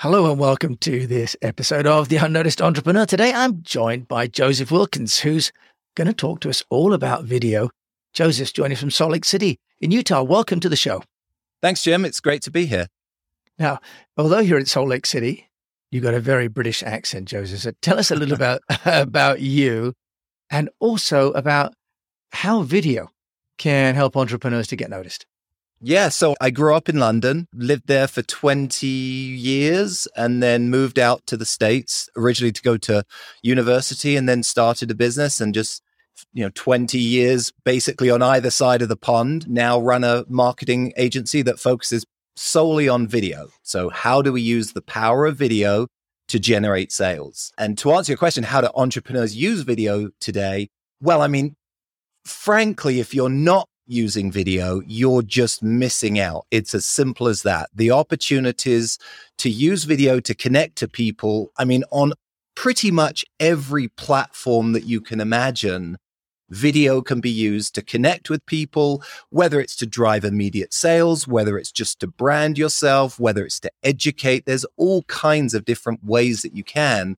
Hello and welcome to this episode of The Unnoticed Entrepreneur. Today I'm joined by Joseph Wilkins, who's going to talk to us all about video. Joseph's joining from Salt Lake City in Utah. Welcome to the show. Thanks, Jim. It's great to be here. Now, although you're in Salt Lake City, you've got a very British accent, Joseph. So tell us a little about, about you and also about how video can help entrepreneurs to get noticed. Yeah, so I grew up in London, lived there for 20 years, and then moved out to the States originally to go to university and then started a business and just, you know, 20 years basically on either side of the pond. Now run a marketing agency that focuses solely on video. So, how do we use the power of video to generate sales? And to answer your question, how do entrepreneurs use video today? Well, I mean, frankly, if you're not using video, you're just missing out. It's as simple as that. The opportunities to use video to connect to people, I mean, on pretty much every platform that you can imagine, video can be used to connect with people, whether it's to drive immediate sales, whether it's just to brand yourself, whether it's to educate. There's all kinds of different ways that you can.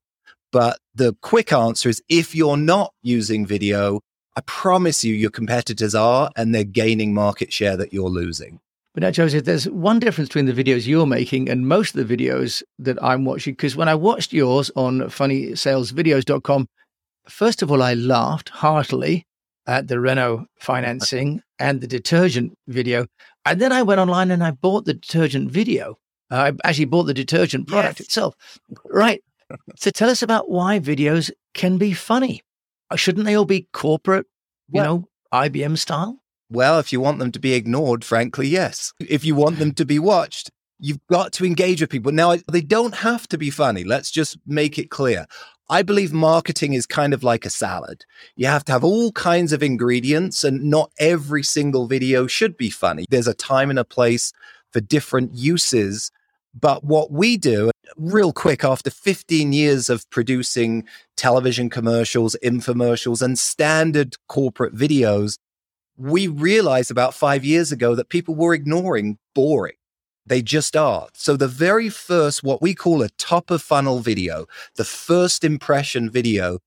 But the quick answer is if you're not using video, I promise you, your competitors are, and they're gaining market share that you're losing. But now, Joseph, there's one difference between the videos you're making and most of the videos that I'm watching. Because when I watched yours on funnysalesvideos.com, first of all, I laughed heartily at the Renault financing and the detergent video. And then I went online and I bought the detergent video. Uh, I actually bought the detergent product yes. itself. Right. so tell us about why videos can be funny. Uh, shouldn't they all be corporate, you well, know, IBM style? Well, if you want them to be ignored, frankly, yes. If you want them to be watched, you've got to engage with people. Now, they don't have to be funny. Let's just make it clear. I believe marketing is kind of like a salad. You have to have all kinds of ingredients, and not every single video should be funny. There's a time and a place for different uses. But what we do, real quick, after 15 years of producing television commercials, infomercials, and standard corporate videos, we realized about five years ago that people were ignoring boring. They just are. So the very first, what we call a top of funnel video, the first impression video,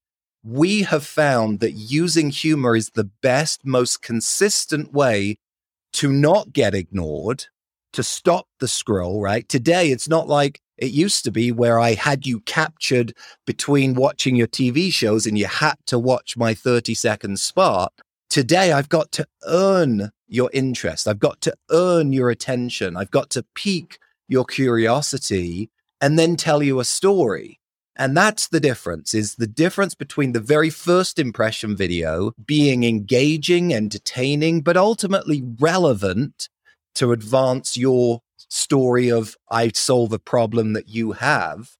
we have found that using humor is the best, most consistent way to not get ignored, to stop the scroll, right? Today, it's not like it used to be where I had you captured between watching your TV shows and you had to watch my 30 second spot. Today, I've got to earn your interest. I've got to earn your attention. I've got to pique your curiosity and then tell you a story. And that's the difference is the difference between the very first impression video being engaging, entertaining, but ultimately relevant to advance your story of I solve a problem that you have.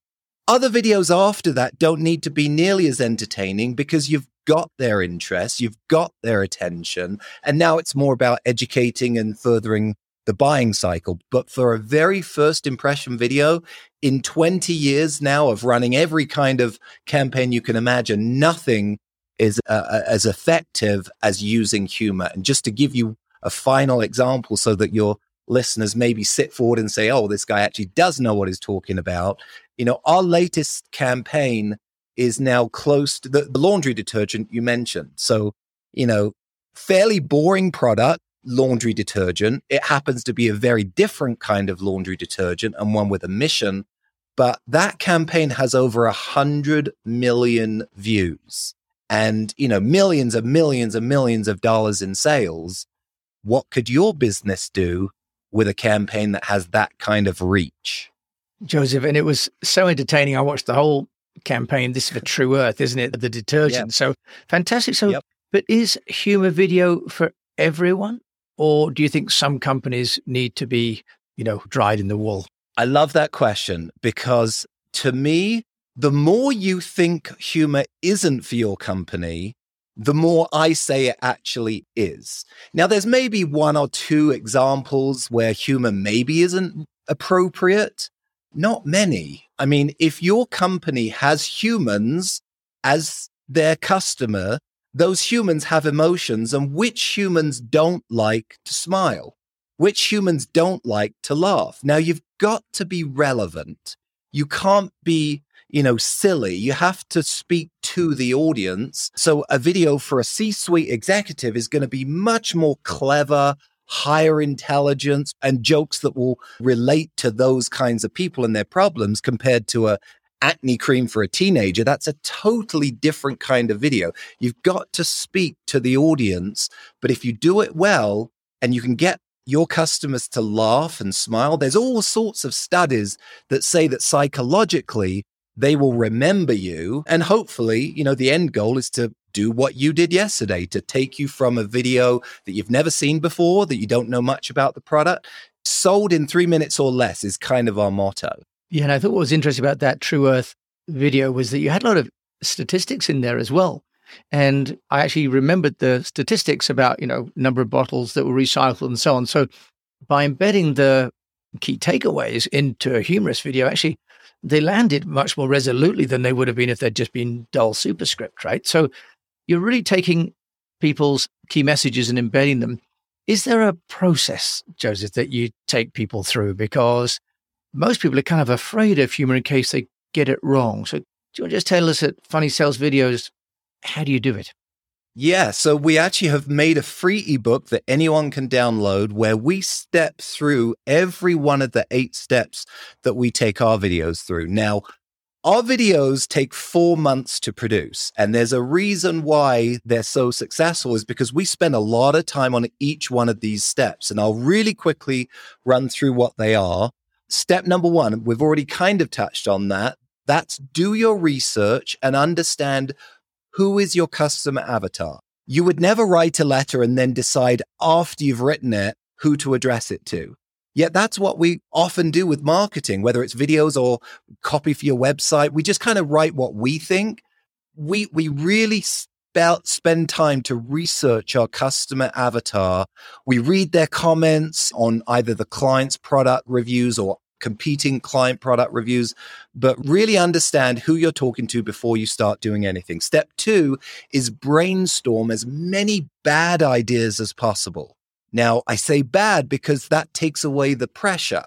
Other videos after that don't need to be nearly as entertaining because you've got their interest, you've got their attention, and now it's more about educating and furthering the buying cycle. But for a very first impression video, in 20 years now of running every kind of campaign you can imagine, nothing is uh, uh as effective as using humor. And just to give you a final example so that your listeners maybe sit forward and say, oh, this guy actually does know what he's talking about. You know, our latest campaign is now close to the, the laundry detergent you mentioned. So, you know, fairly boring product, laundry detergent. It happens to be a very different kind of laundry detergent and one with a mission. But that campaign has over a hundred million views and, you know, millions and millions and millions of dollars in sales. What could your business do with a campaign that has that kind of reach. Joseph, and it was so entertaining. I watched the whole campaign. This is for True Earth, isn't it? The detergent. Yep. So fantastic. So, yep. but is humor video for everyone? Or do you think some companies need to be, you know, dried in the wool? I love that question because to me, the more you think humor isn't for your company, the more I say it actually is. Now, there's maybe one or two examples where humor maybe isn't appropriate. Not many. I mean, if your company has humans as their customer, those humans have emotions, and which humans don't like to smile? Which humans don't like to laugh? Now, you've got to be relevant. you can't be you know, silly. You have to speak to the audience. So a video for a C-suite executive is going to be much more clever, higher intelligence and jokes that will relate to those kinds of people and their problems compared to a acne cream for a teenager. That's a totally different kind of video. You've got to speak to the audience, but if you do it well and you can get your customers to laugh and smile, there's all sorts of studies that say that psychologically they will remember you. And hopefully, you know, the end goal is to do what you did yesterday to take you from a video that you've never seen before, that you don't know much about the product, sold in three minutes or less is kind of our motto. Yeah. And I thought what was interesting about that True Earth video was that you had a lot of statistics in there as well. And I actually remembered the statistics about, you know, number of bottles that were recycled and so on. So by embedding the key takeaways into a humorous video, actually they landed much more resolutely than they would have been if they'd just been dull superscript, right? So you're really taking people's key messages and embedding them. Is there a process, Joseph, that you take people through? Because most people are kind of afraid of humor in case they get it wrong. So do you want to just tell us at Funny Sales Videos, how do you do it? Yeah, so we actually have made a free ebook that anyone can download where we step through every one of the eight steps that we take our videos through. Now, our videos take four months to produce, and there's a reason why they're so successful is because we spend a lot of time on each one of these steps. And I'll really quickly run through what they are. Step number one, we've already kind of touched on that. That's do your research and understand who is your customer avatar? You would never write a letter and then decide after you've written it who to address it to. Yet that's what we often do with marketing, whether it's videos or copy for your website. We just kind of write what we think. We, we really spend time to research our customer avatar. We read their comments on either the client's product reviews or competing client product reviews, but really understand who you're talking to before you start doing anything. Step two is brainstorm as many bad ideas as possible. Now, I say bad because that takes away the pressure.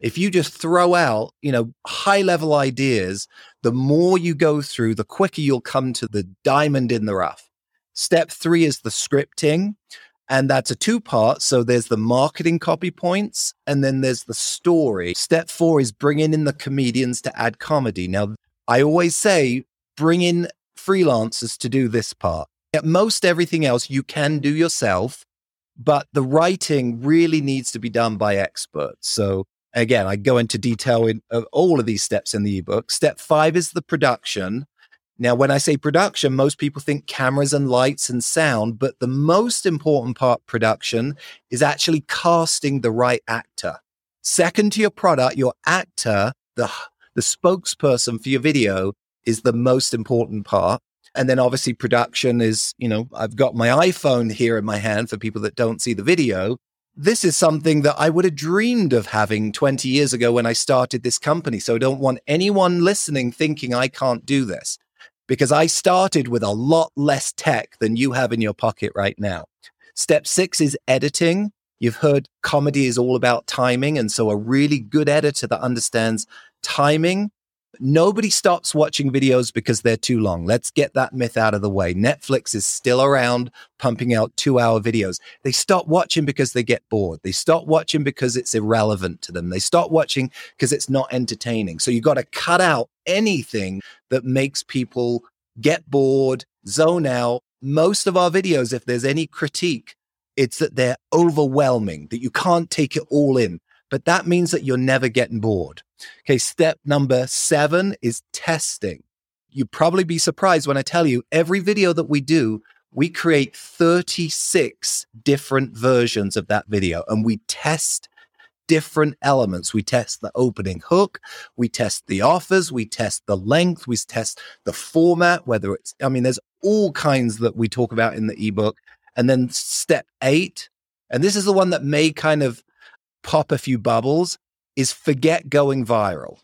If you just throw out, you know, high level ideas, the more you go through, the quicker you'll come to the diamond in the rough. Step three is the scripting. And that's a two part. So there's the marketing copy points and then there's the story. Step four is bringing in the comedians to add comedy. Now, I always say bring in freelancers to do this part. At most everything else you can do yourself, but the writing really needs to be done by experts. So again, I go into detail in uh, all of these steps in the ebook. Step five is the production. Now, when I say production, most people think cameras and lights and sound, but the most important part production is actually casting the right actor. Second to your product, your actor, the, the spokesperson for your video is the most important part. And then obviously production is, you know, I've got my iPhone here in my hand for people that don't see the video. This is something that I would have dreamed of having 20 years ago when I started this company. So I don't want anyone listening thinking I can't do this because I started with a lot less tech than you have in your pocket right now. Step six is editing. You've heard comedy is all about timing. And so a really good editor that understands timing Nobody stops watching videos because they're too long. Let's get that myth out of the way. Netflix is still around pumping out two hour videos. They stop watching because they get bored. They stop watching because it's irrelevant to them. They stop watching because it's not entertaining. So you've got to cut out anything that makes people get bored, zone out. Most of our videos, if there's any critique, it's that they're overwhelming, that you can't take it all in but that means that you're never getting bored. Okay. Step number seven is testing. You'd probably be surprised when I tell you every video that we do, we create 36 different versions of that video and we test different elements. We test the opening hook, we test the offers, we test the length, we test the format, whether it's, I mean, there's all kinds that we talk about in the ebook. And then step eight, and this is the one that may kind of pop a few bubbles is forget going viral.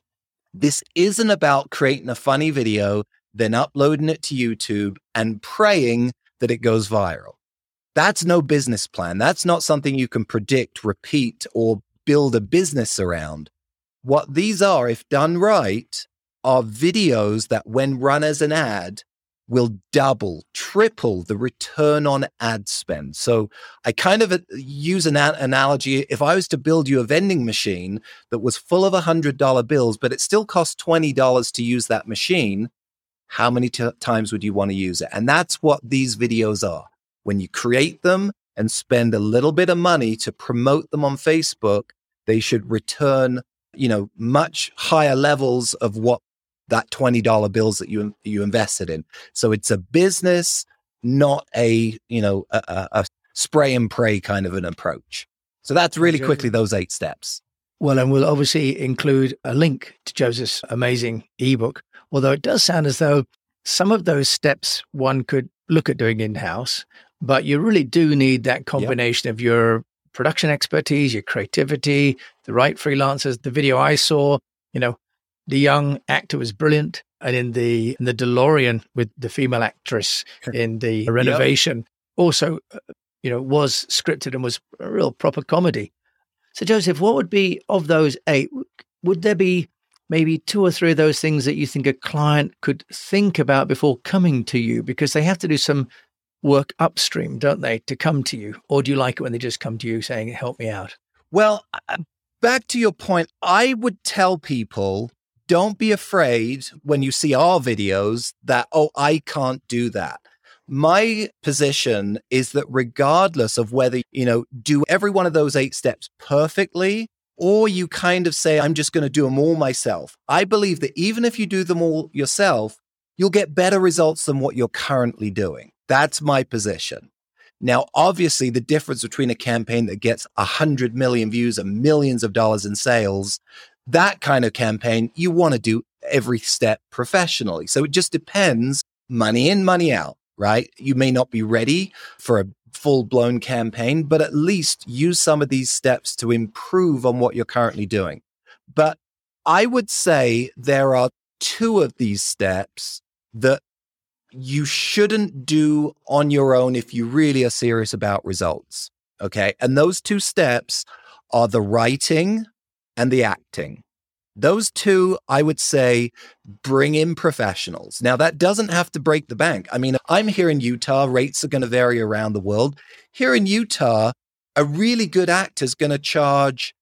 This isn't about creating a funny video, then uploading it to YouTube and praying that it goes viral. That's no business plan. That's not something you can predict, repeat, or build a business around. What these are, if done right, are videos that when run as an ad will double, triple the return on ad spend. So I kind of uh, use an analogy. If I was to build you a vending machine that was full of $100 bills, but it still cost $20 to use that machine, how many t- times would you want to use it? And that's what these videos are. When you create them and spend a little bit of money to promote them on Facebook, they should return, you know, much higher levels of what that $20 bills that you you invested in. So it's a business, not a, you know, a, a spray and pray kind of an approach. So that's really quickly those eight steps. Well, and we'll obviously include a link to Joseph's amazing ebook. Although it does sound as though some of those steps one could look at doing in house, but you really do need that combination yep. of your production expertise, your creativity, the right freelancers. The video I saw, you know, the young actor was brilliant, and in the in the DeLorean with the female actress in the renovation, yep. also, uh, you know, was scripted and was a real proper comedy. So, Joseph, what would be of those eight? Would there be maybe two or three of those things that you think a client could think about before coming to you? Because they have to do some work upstream, don't they, to come to you? Or do you like it when they just come to you saying, help me out? Well, back to your point, I would tell people don't be afraid when you see our videos that, oh, I can't do that. My position is that regardless of whether, you know, do every one of those eight steps perfectly, or you kind of say, I'm just going to do them all myself. I believe that even if you do them all yourself, you'll get better results than what you're currently doing. That's my position. Now, obviously, the difference between a campaign that gets 100 million views and millions of dollars in sales that kind of campaign, you want to do every step professionally. So it just depends money in, money out, right? You may not be ready for a full blown campaign, but at least use some of these steps to improve on what you're currently doing. But I would say there are two of these steps that you shouldn't do on your own if you really are serious about results. Okay. And those two steps are the writing and the acting. Those two, I would say, bring in professionals. Now, that doesn't have to break the bank. I mean, I'm here in Utah, rates are going to vary around the world. Here in Utah, a really good actor is going to charge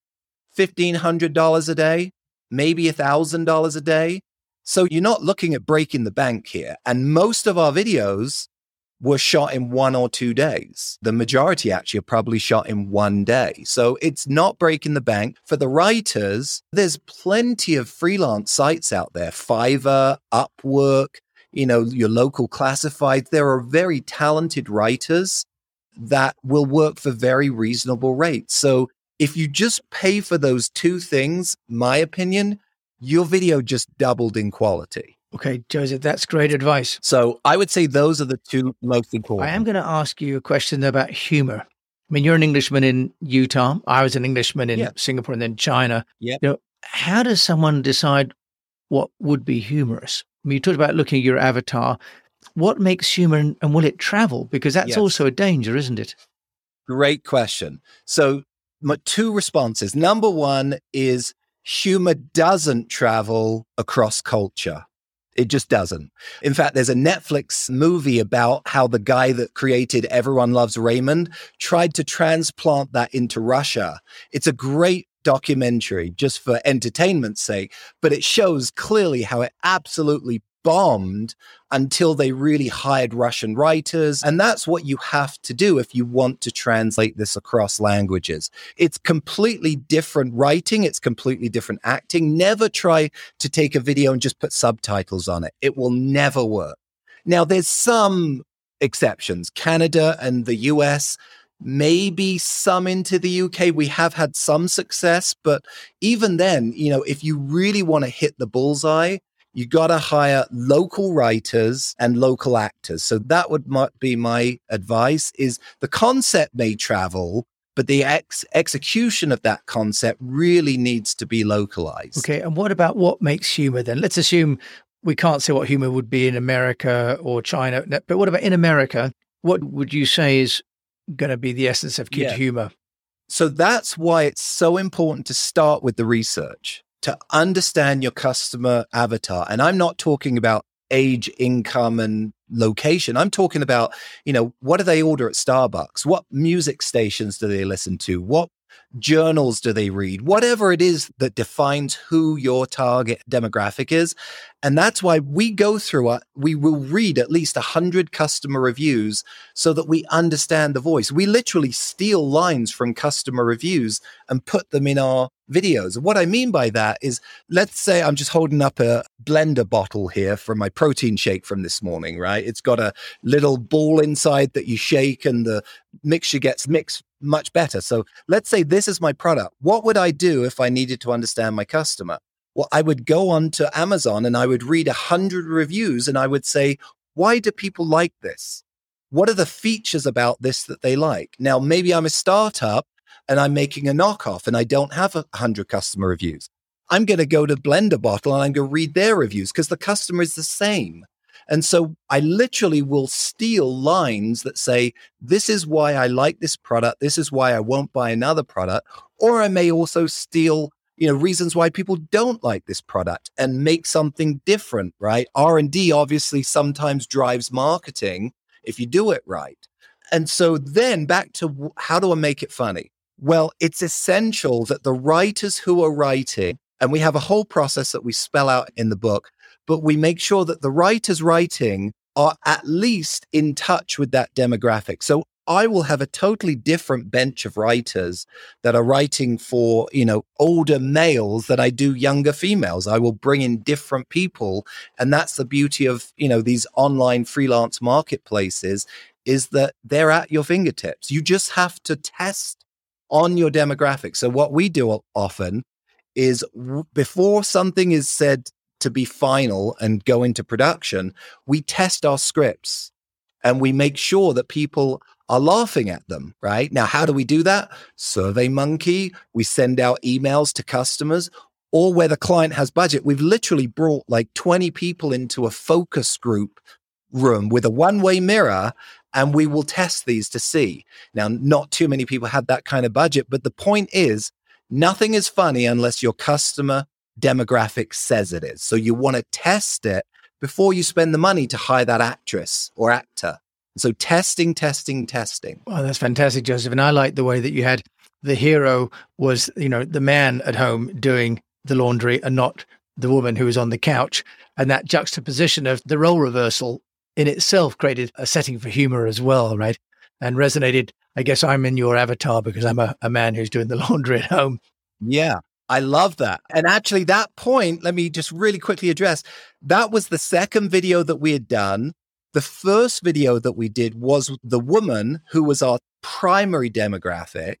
$1,500 a day, maybe $1,000 a day. So you're not looking at breaking the bank here. And most of our videos were shot in one or two days. The majority actually are probably shot in one day. So it's not breaking the bank. For the writers, there's plenty of freelance sites out there Fiverr, Upwork, you know, your local classified. There are very talented writers that will work for very reasonable rates. So if you just pay for those two things, my opinion, your video just doubled in quality. Okay, Joseph, that's great advice. So I would say those are the two most important. I am going to ask you a question about humor. I mean, you're an Englishman in Utah. I was an Englishman in yeah. Singapore and then China. Yeah. You know, how does someone decide what would be humorous? I mean, you talked about looking at your avatar. What makes humor and, and will it travel? Because that's yes. also a danger, isn't it? Great question. So, my two responses. Number one is humor doesn't travel across culture. It just doesn't. In fact, there's a Netflix movie about how the guy that created Everyone Loves Raymond tried to transplant that into Russia. It's a great documentary just for entertainment's sake, but it shows clearly how it absolutely bombed until they really hired Russian writers. And that's what you have to do if you want to translate this across languages. It's completely different writing. It's completely different acting. Never try to take a video and just put subtitles on it. It will never work. Now, there's some exceptions. Canada and the US, maybe some into the UK. We have had some success, but even then, you know, if you really want to hit the bullseye, you got to hire local writers and local actors. So that would be my advice is the concept may travel, but the ex- execution of that concept really needs to be localized. Okay. And what about what makes humor then? Let's assume we can't say what humor would be in America or China, but what about in America? What would you say is going to be the essence of kid yeah. humor? So that's why it's so important to start with the research to understand your customer avatar. And I'm not talking about age, income, and location. I'm talking about, you know, what do they order at Starbucks? What music stations do they listen to? What journals do they read? Whatever it is that defines who your target demographic is. And that's why we go through it. We will read at least 100 customer reviews so that we understand the voice. We literally steal lines from customer reviews and put them in our videos. What I mean by that is, let's say I'm just holding up a blender bottle here from my protein shake from this morning, right? It's got a little ball inside that you shake and the mixture gets mixed much better. So let's say this is my product. What would I do if I needed to understand my customer? Well, I would go on to Amazon and I would read a hundred reviews and I would say, why do people like this? What are the features about this that they like? Now, maybe I'm a startup and I'm making a knockoff and I don't have a hundred customer reviews. I'm going to go to Blender Bottle and I'm going to read their reviews because the customer is the same. And so I literally will steal lines that say, this is why I like this product. This is why I won't buy another product. Or I may also steal you know reasons why people don't like this product and make something different right r&d obviously sometimes drives marketing if you do it right and so then back to how do i make it funny well it's essential that the writers who are writing and we have a whole process that we spell out in the book but we make sure that the writers writing are at least in touch with that demographic. So I will have a totally different bench of writers that are writing for, you know, older males that I do younger females. I will bring in different people. And that's the beauty of, you know, these online freelance marketplaces is that they're at your fingertips. You just have to test on your demographic. So what we do often is before something is said to be final and go into production, we test our scripts and we make sure that people are laughing at them, right? Now, how do we do that? Survey Monkey, we send out emails to customers, or where the client has budget. We've literally brought like 20 people into a focus group room with a one way mirror and we will test these to see. Now, not too many people have that kind of budget, but the point is nothing is funny unless your customer demographic says it is. So you want to test it before you spend the money to hire that actress or actor. So testing, testing, testing. Well, that's fantastic, Joseph. And I like the way that you had the hero was, you know, the man at home doing the laundry and not the woman who was on the couch. And that juxtaposition of the role reversal in itself created a setting for humor as well, right? And resonated. I guess I'm in your avatar because I'm a, a man who's doing the laundry at home. Yeah. I love that. And actually, that point, let me just really quickly address that was the second video that we had done. The first video that we did was the woman who was our primary demographic.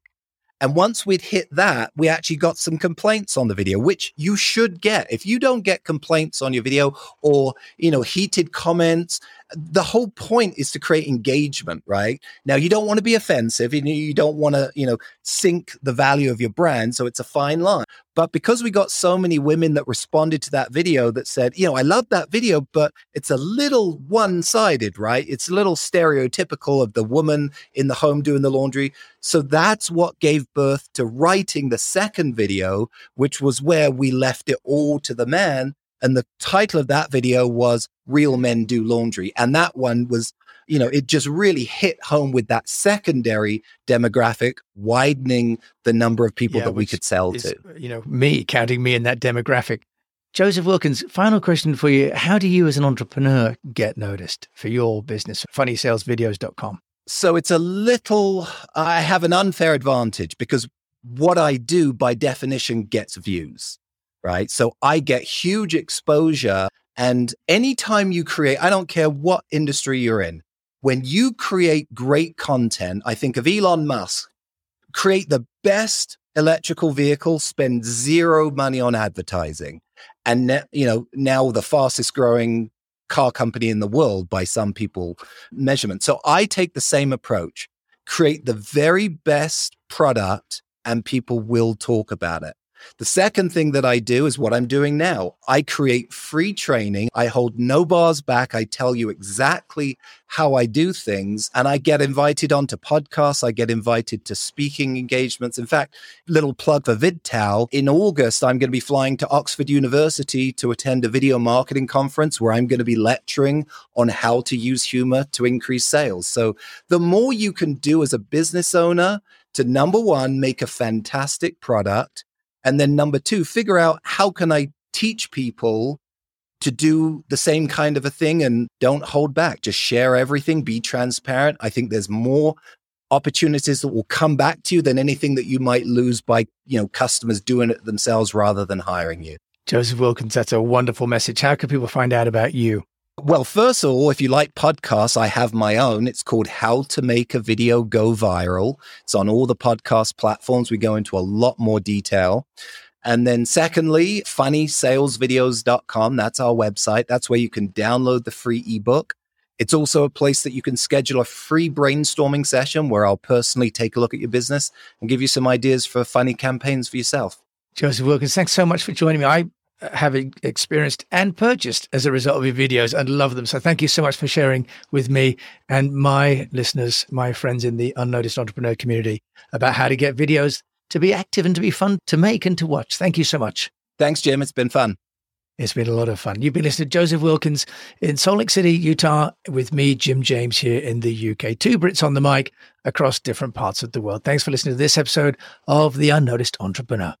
And once we'd hit that, we actually got some complaints on the video, which you should get. If you don't get complaints on your video or, you know, heated comments, the whole point is to create engagement, right? Now, you don't want to be offensive and you don't want to, you know, sink the value of your brand. So it's a fine line. But because we got so many women that responded to that video that said, you know, I love that video, but it's a little one sided, right? It's a little stereotypical of the woman in the home doing the laundry. So that's what gave birth to writing the second video, which was where we left it all to the man and the title of that video was Real Men Do Laundry. And that one was, you know, it just really hit home with that secondary demographic, widening the number of people yeah, that we could sell is, to. You know, me, counting me in that demographic. Joseph Wilkins, final question for you. How do you as an entrepreneur get noticed for your business? FunnySalesVideos.com. So it's a little, I have an unfair advantage because what I do by definition gets views right? So I get huge exposure. And anytime you create, I don't care what industry you're in, when you create great content, I think of Elon Musk, create the best electrical vehicle, spend zero money on advertising. And, ne- you know, now the fastest growing car company in the world by some people measurement. So I take the same approach, create the very best product and people will talk about it. The second thing that I do is what I'm doing now. I create free training. I hold no bars back. I tell you exactly how I do things and I get invited onto podcasts. I get invited to speaking engagements. In fact, little plug for VidTal. In August, I'm going to be flying to Oxford University to attend a video marketing conference where I'm going to be lecturing on how to use humor to increase sales. So the more you can do as a business owner to number one, make a fantastic product. And then number two, figure out how can I teach people to do the same kind of a thing and don't hold back. Just share everything, be transparent. I think there's more opportunities that will come back to you than anything that you might lose by, you know, customers doing it themselves rather than hiring you. Joseph Wilkins, that's a wonderful message. How can people find out about you? Well, first of all, if you like podcasts, I have my own. It's called How to Make a Video Go Viral. It's on all the podcast platforms. We go into a lot more detail. And then secondly, funnysalesvideos.com. That's our website. That's where you can download the free ebook. It's also a place that you can schedule a free brainstorming session where I'll personally take a look at your business and give you some ideas for funny campaigns for yourself. Joseph Wilkins, thanks so much for joining me. I have experienced and purchased as a result of your videos and love them. So thank you so much for sharing with me and my listeners, my friends in the unnoticed entrepreneur community about how to get videos to be active and to be fun to make and to watch. Thank you so much. Thanks, Jim. It's been fun. It's been a lot of fun. You've been listening to Joseph Wilkins in Salt Lake City, Utah, with me, Jim James, here in the UK. Two Brits on the mic across different parts of the world. Thanks for listening to this episode of The Unnoticed Entrepreneur.